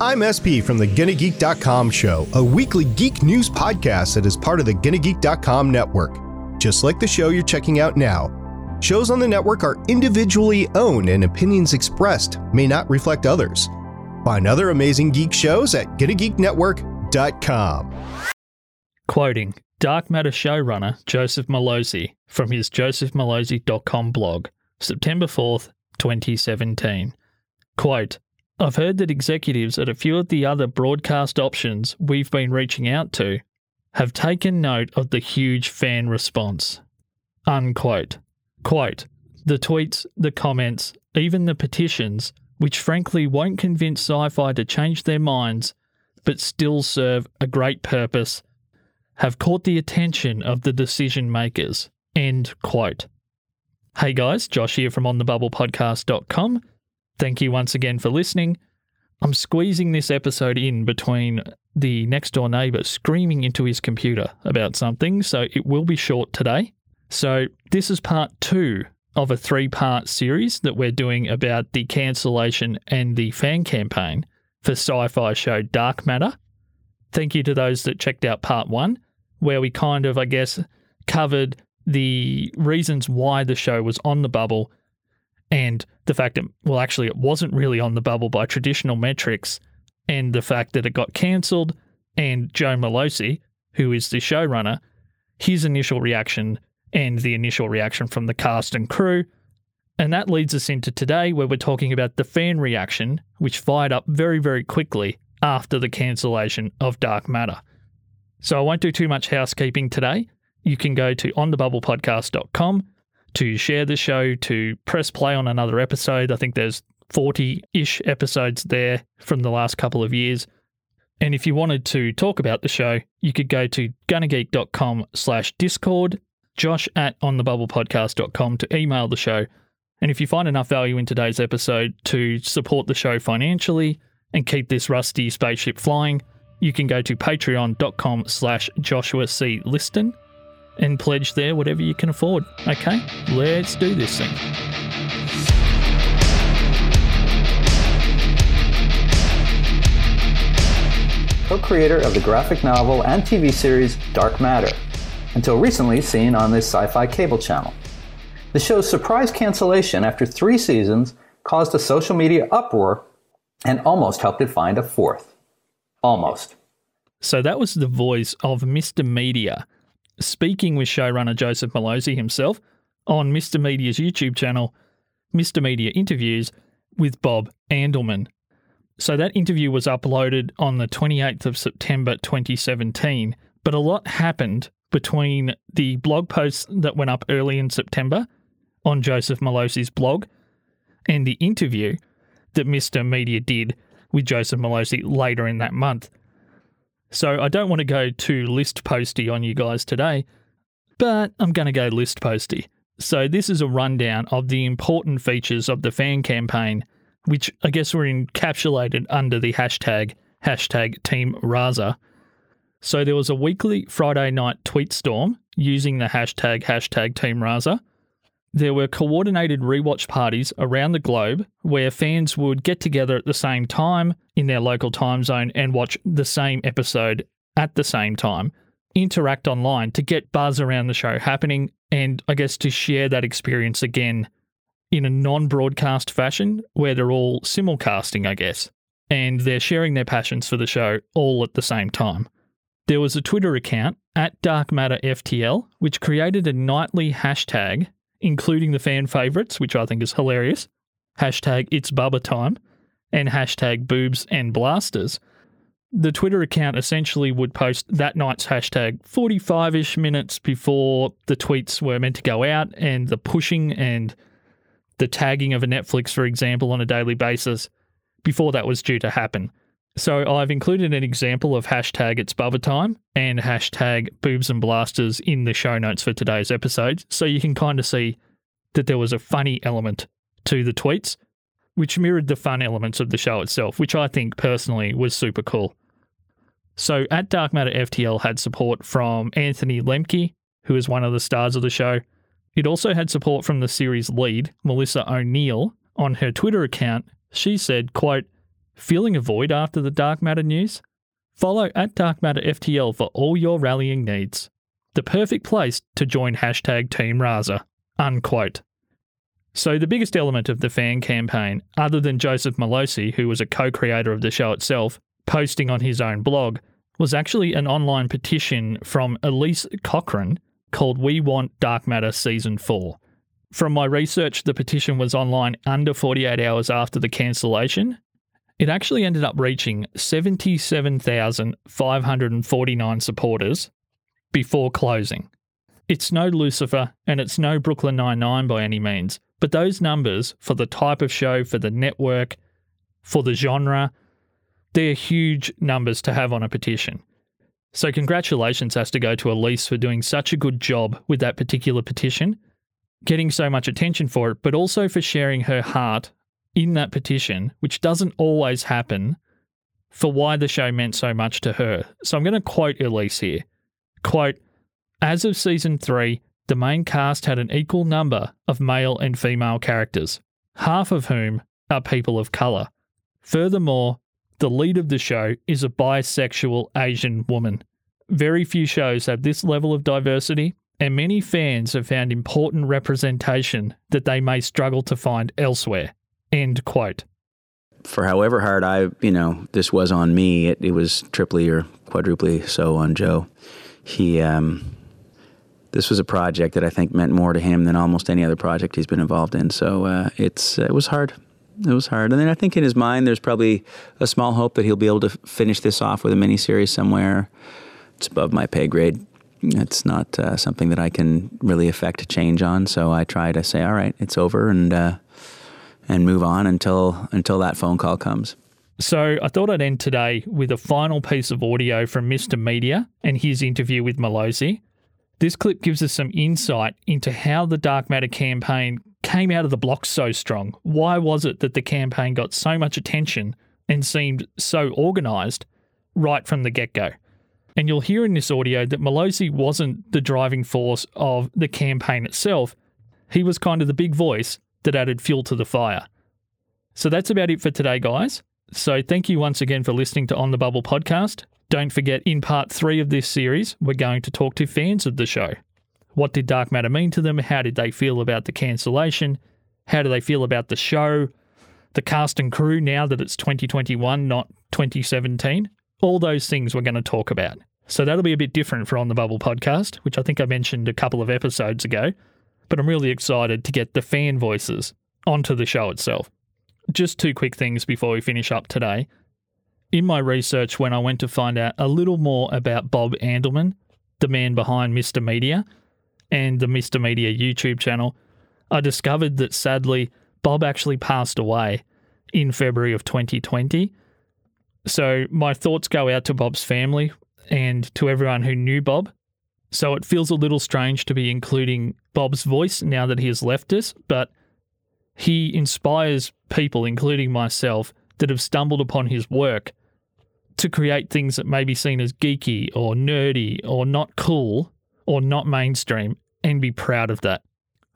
I'm SP from the GonnaGeek.com show, a weekly geek news podcast that is part of the GonnaGeek.com network. Just like the show you're checking out now, shows on the network are individually owned and opinions expressed may not reflect others. Find other amazing geek shows at GonnaGeekNetwork.com. Quoting Dark Matter showrunner Joseph Mallozzi from his josephmallozzi.com blog, September 4th, 2017. Quote, I've heard that executives at a few of the other broadcast options we've been reaching out to have taken note of the huge fan response. Unquote. Quote, the tweets, the comments, even the petitions, which frankly won't convince Syfy to change their minds, but still serve a great purpose, have caught the attention of the decision makers. End quote. Hey guys, Josh here from onthebubblepodcast.com. Thank you once again for listening. I'm squeezing this episode in between the next door neighbour screaming into his computer about something, so it will be short today. So, this is part two of a three part series that we're doing about the cancellation and the fan campaign for sci fi show Dark Matter. Thank you to those that checked out part one, where we kind of, I guess, covered the reasons why the show was on the bubble and the fact that, well, actually, it wasn't really on the bubble by traditional metrics, and the fact that it got cancelled, and Joe Mallozzi, who is the showrunner, his initial reaction and the initial reaction from the cast and crew. And that leads us into today, where we're talking about the fan reaction, which fired up very, very quickly after the cancellation of Dark Matter. So I won't do too much housekeeping today. You can go to onthebubblepodcast.com to share the show, to press play on another episode. I think there's 40 ish episodes there from the last couple of years. And if you wanted to talk about the show, you could go to gonnageek.com slash discord, josh at onthebubblepodcast.com to email the show. And if you find enough value in today's episode to support the show financially and keep this rusty spaceship flying, you can go to patreon.com slash joshua c liston and pledge there whatever you can afford. Okay, let's do this thing. co creator of the graphic novel and TV series Dark Matter, until recently seen on this Syfy cable channel. The show's surprise cancellation after three seasons caused a social media uproar and almost helped it find a fourth. Almost. So that was the voice of Mr. Media speaking with showrunner Joseph Mallozzi himself on Mr. Media's YouTube channel, Mr. Media Interviews with Bob Andelman. So that interview was uploaded on the 28th of September 2017, but a lot happened between the blog posts that went up early in September on Joseph Mallozzi's blog and the interview that Mr. Media did with Joseph Mallozzi later in that month. So I don't want to go too list posty on you guys today, but I'm going to go list posty. So this is a rundown of the important features of the fan campaign, which I guess were encapsulated under the hashtag hashtag Team Raza. So there was a weekly Friday night tweet storm using the hashtag hashtag Team Raza. There were coordinated rewatch parties around the globe where fans would get together at the same time in their local time zone and watch the same episode at the same time, interact online to get buzz around the show happening, and I guess to share that experience again in a non broadcast fashion where they're all simulcasting, I guess, and they're sharing their passions for the show all at the same time. There was a Twitter account at Dark Matter FTL, which created a nightly hashtag including the fan favourites, which I think is hilarious. Hashtag it's Bubba time and hashtag boobs and blasters. The Twitter account essentially would post that night's hashtag 45 ish minutes before the tweets were meant to go out, and the pushing and the tagging of a Netflix, for example, on a daily basis before that was due to happen. So I've included an example of hashtag it's Bubba time and hashtag boobs and blasters in the show notes for today's episode. So you can kind of see that there was a funny element to the tweets, which mirrored the fun elements of the show itself, which I think personally was super cool. So at Dark Matter FTL had support from Anthony Lemke, who is one of the stars of the show. It also had support from the series lead, Melissa O'Neill, on her Twitter account. She said, quote, Feeling a void after the Dark Matter news? Follow at Dark Matter FTL for all your rallying needs. The perfect place to join hashtag Team Raza. Unquote. So, the biggest element of the fan campaign, other than Joseph Mallozzi, who was a co creator of the show itself, posting on his own blog, was actually an online petition from Elise Cochran called We Want Dark Matter Season 4. From my research, the petition was online under 48 hours after the cancellation. It actually ended up reaching 77,549 supporters before closing. It's no Lucifer and it's no Brooklyn Nine-Nine by any means, but those numbers for the type of show, for the network, for the genre, they're huge numbers to have on a petition. So, congratulations has to go to Elise for doing such a good job with that particular petition, getting so much attention for it, but also for sharing her heart in that petition, which doesn't always happen, for why the show meant so much to her. So, I'm going to quote Elise here. Quote, as of season three, the main cast had an equal number of male and female characters, half of whom are people of colour. Furthermore, the lead of the show is a bisexual Asian woman. Very few shows have this level of diversity, and many fans have found important representation that they may struggle to find elsewhere. End quote. For however hard I, you know, this was on me, it, it was triply or quadruply so on Joe. He, um, this was a project that I think meant more to him than almost any other project he's been involved in. So uh, it's uh, it was hard it was hard. And then I think in his mind, there's probably a small hope that he'll be able to finish this off with a miniseries somewhere. It's above my pay grade. It's not uh, something that I can really affect change on. So I try to say, all right, it's over, and uh, and move on until until that phone call comes. So I thought I'd end today with a final piece of audio from Mr. Media and his interview with Mallozzi. This clip gives us some insight into how the Dark Matter campaign came out of the blocks so strong? Why was it that the campaign got so much attention and seemed so organised right from the get go? And you'll hear in this audio that Mallozzi wasn't the driving force of the campaign itself. He was kind of the big voice that added fuel to the fire. So that's about it for today, guys. So thank you once again for listening to On the Bubble podcast. Don't forget, in part three of this series, we're going to talk to fans of the show. What did Dark Matter mean to them? How did they feel about the cancellation? How do they feel about the show? The cast and crew now that it's 2021, not 2017? All those things we're going to talk about. So that'll be a bit different for On the Bubble podcast, which I think I mentioned a couple of episodes ago. But I'm really excited to get the fan voices onto the show itself. Just two quick things before we finish up today. In my research, when I went to find out a little more about Bob Andelman, the man behind Mr. Media, and the Mr. Media YouTube channel, I discovered that sadly, Bob actually passed away in February of 2020. So my thoughts go out to Bob's family and to everyone who knew Bob. So it feels a little strange to be including Bob's voice now that he has left us, but he inspires people, including myself, that have stumbled upon his work to create things that may be seen as geeky or nerdy or not cool or not mainstream and be proud of that.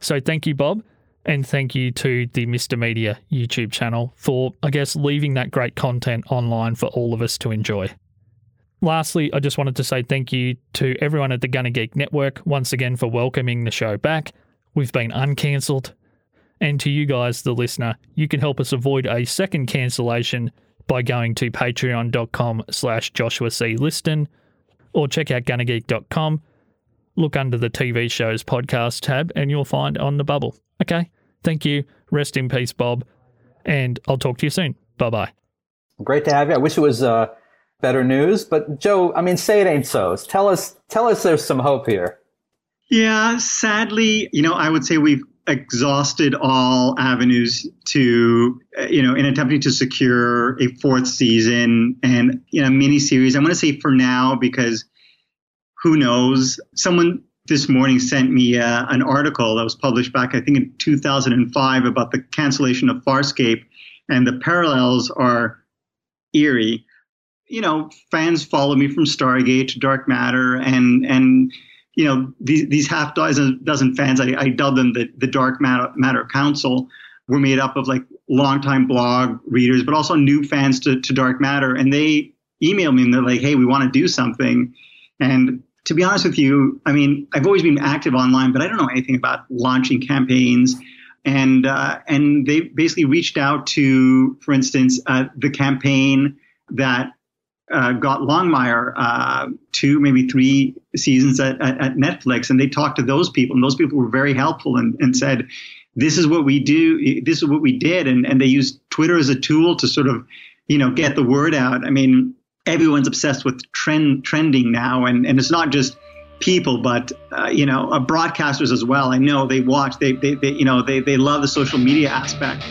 So thank you, Bob. And thank you to the Mr. Media YouTube channel for, I guess, leaving that great content online for all of us to enjoy. Lastly, I just wanted to say thank you to everyone at the Gonna Geek Network once again for welcoming the show back. We've been uncancelled. And to you guys, the listener, you can help us avoid a second cancellation by going to patreon.com slash Joshua C. Liston or check out gonnageek.com look under the TV shows podcast tab and you'll find On the Bubble. Okay. Thank you. Rest in peace, Bob. And I'll talk to you soon. Bye bye. Great to have you. I wish it was uh, better news, but Joe, I mean, say it ain't so. Tell us, tell us, there's some hope here. Yeah, sadly, you know, I would say we've exhausted all avenues to, uh, you know, in attempting to secure a fourth season and you know mini series. I'm going to say for now because who knows? Someone this morning sent me uh, an article that was published back, I think, in 2005 about the cancellation of Farscape, and the parallels are eerie. You know, fans follow me from Stargate to Dark Matter, and and you know these these half dozen dozen fans, I, I dub them the the Dark Matter, Matter Council, were made up of like longtime blog readers, but also new fans to, to Dark Matter. And they email me and they're like, hey, we want to do something. And to be honest with you, I mean, I've always been active online, but I don't know anything about launching campaigns. And uh, and they basically reached out to, for instance, uh, the campaign that uh, got Longmire uh, two, maybe three seasons at, at, at, Netflix, and they talked to those people, and those people were very helpful and, and said, "This is what we do. This is what we did," and and they used Twitter as a tool to sort of, you know, get the word out. I mean, everyone's obsessed with trend trending now, and and it's not just people, but uh, you know, uh, broadcasters as well. I know they watch, they, they, they you know, they, they love the social media aspect.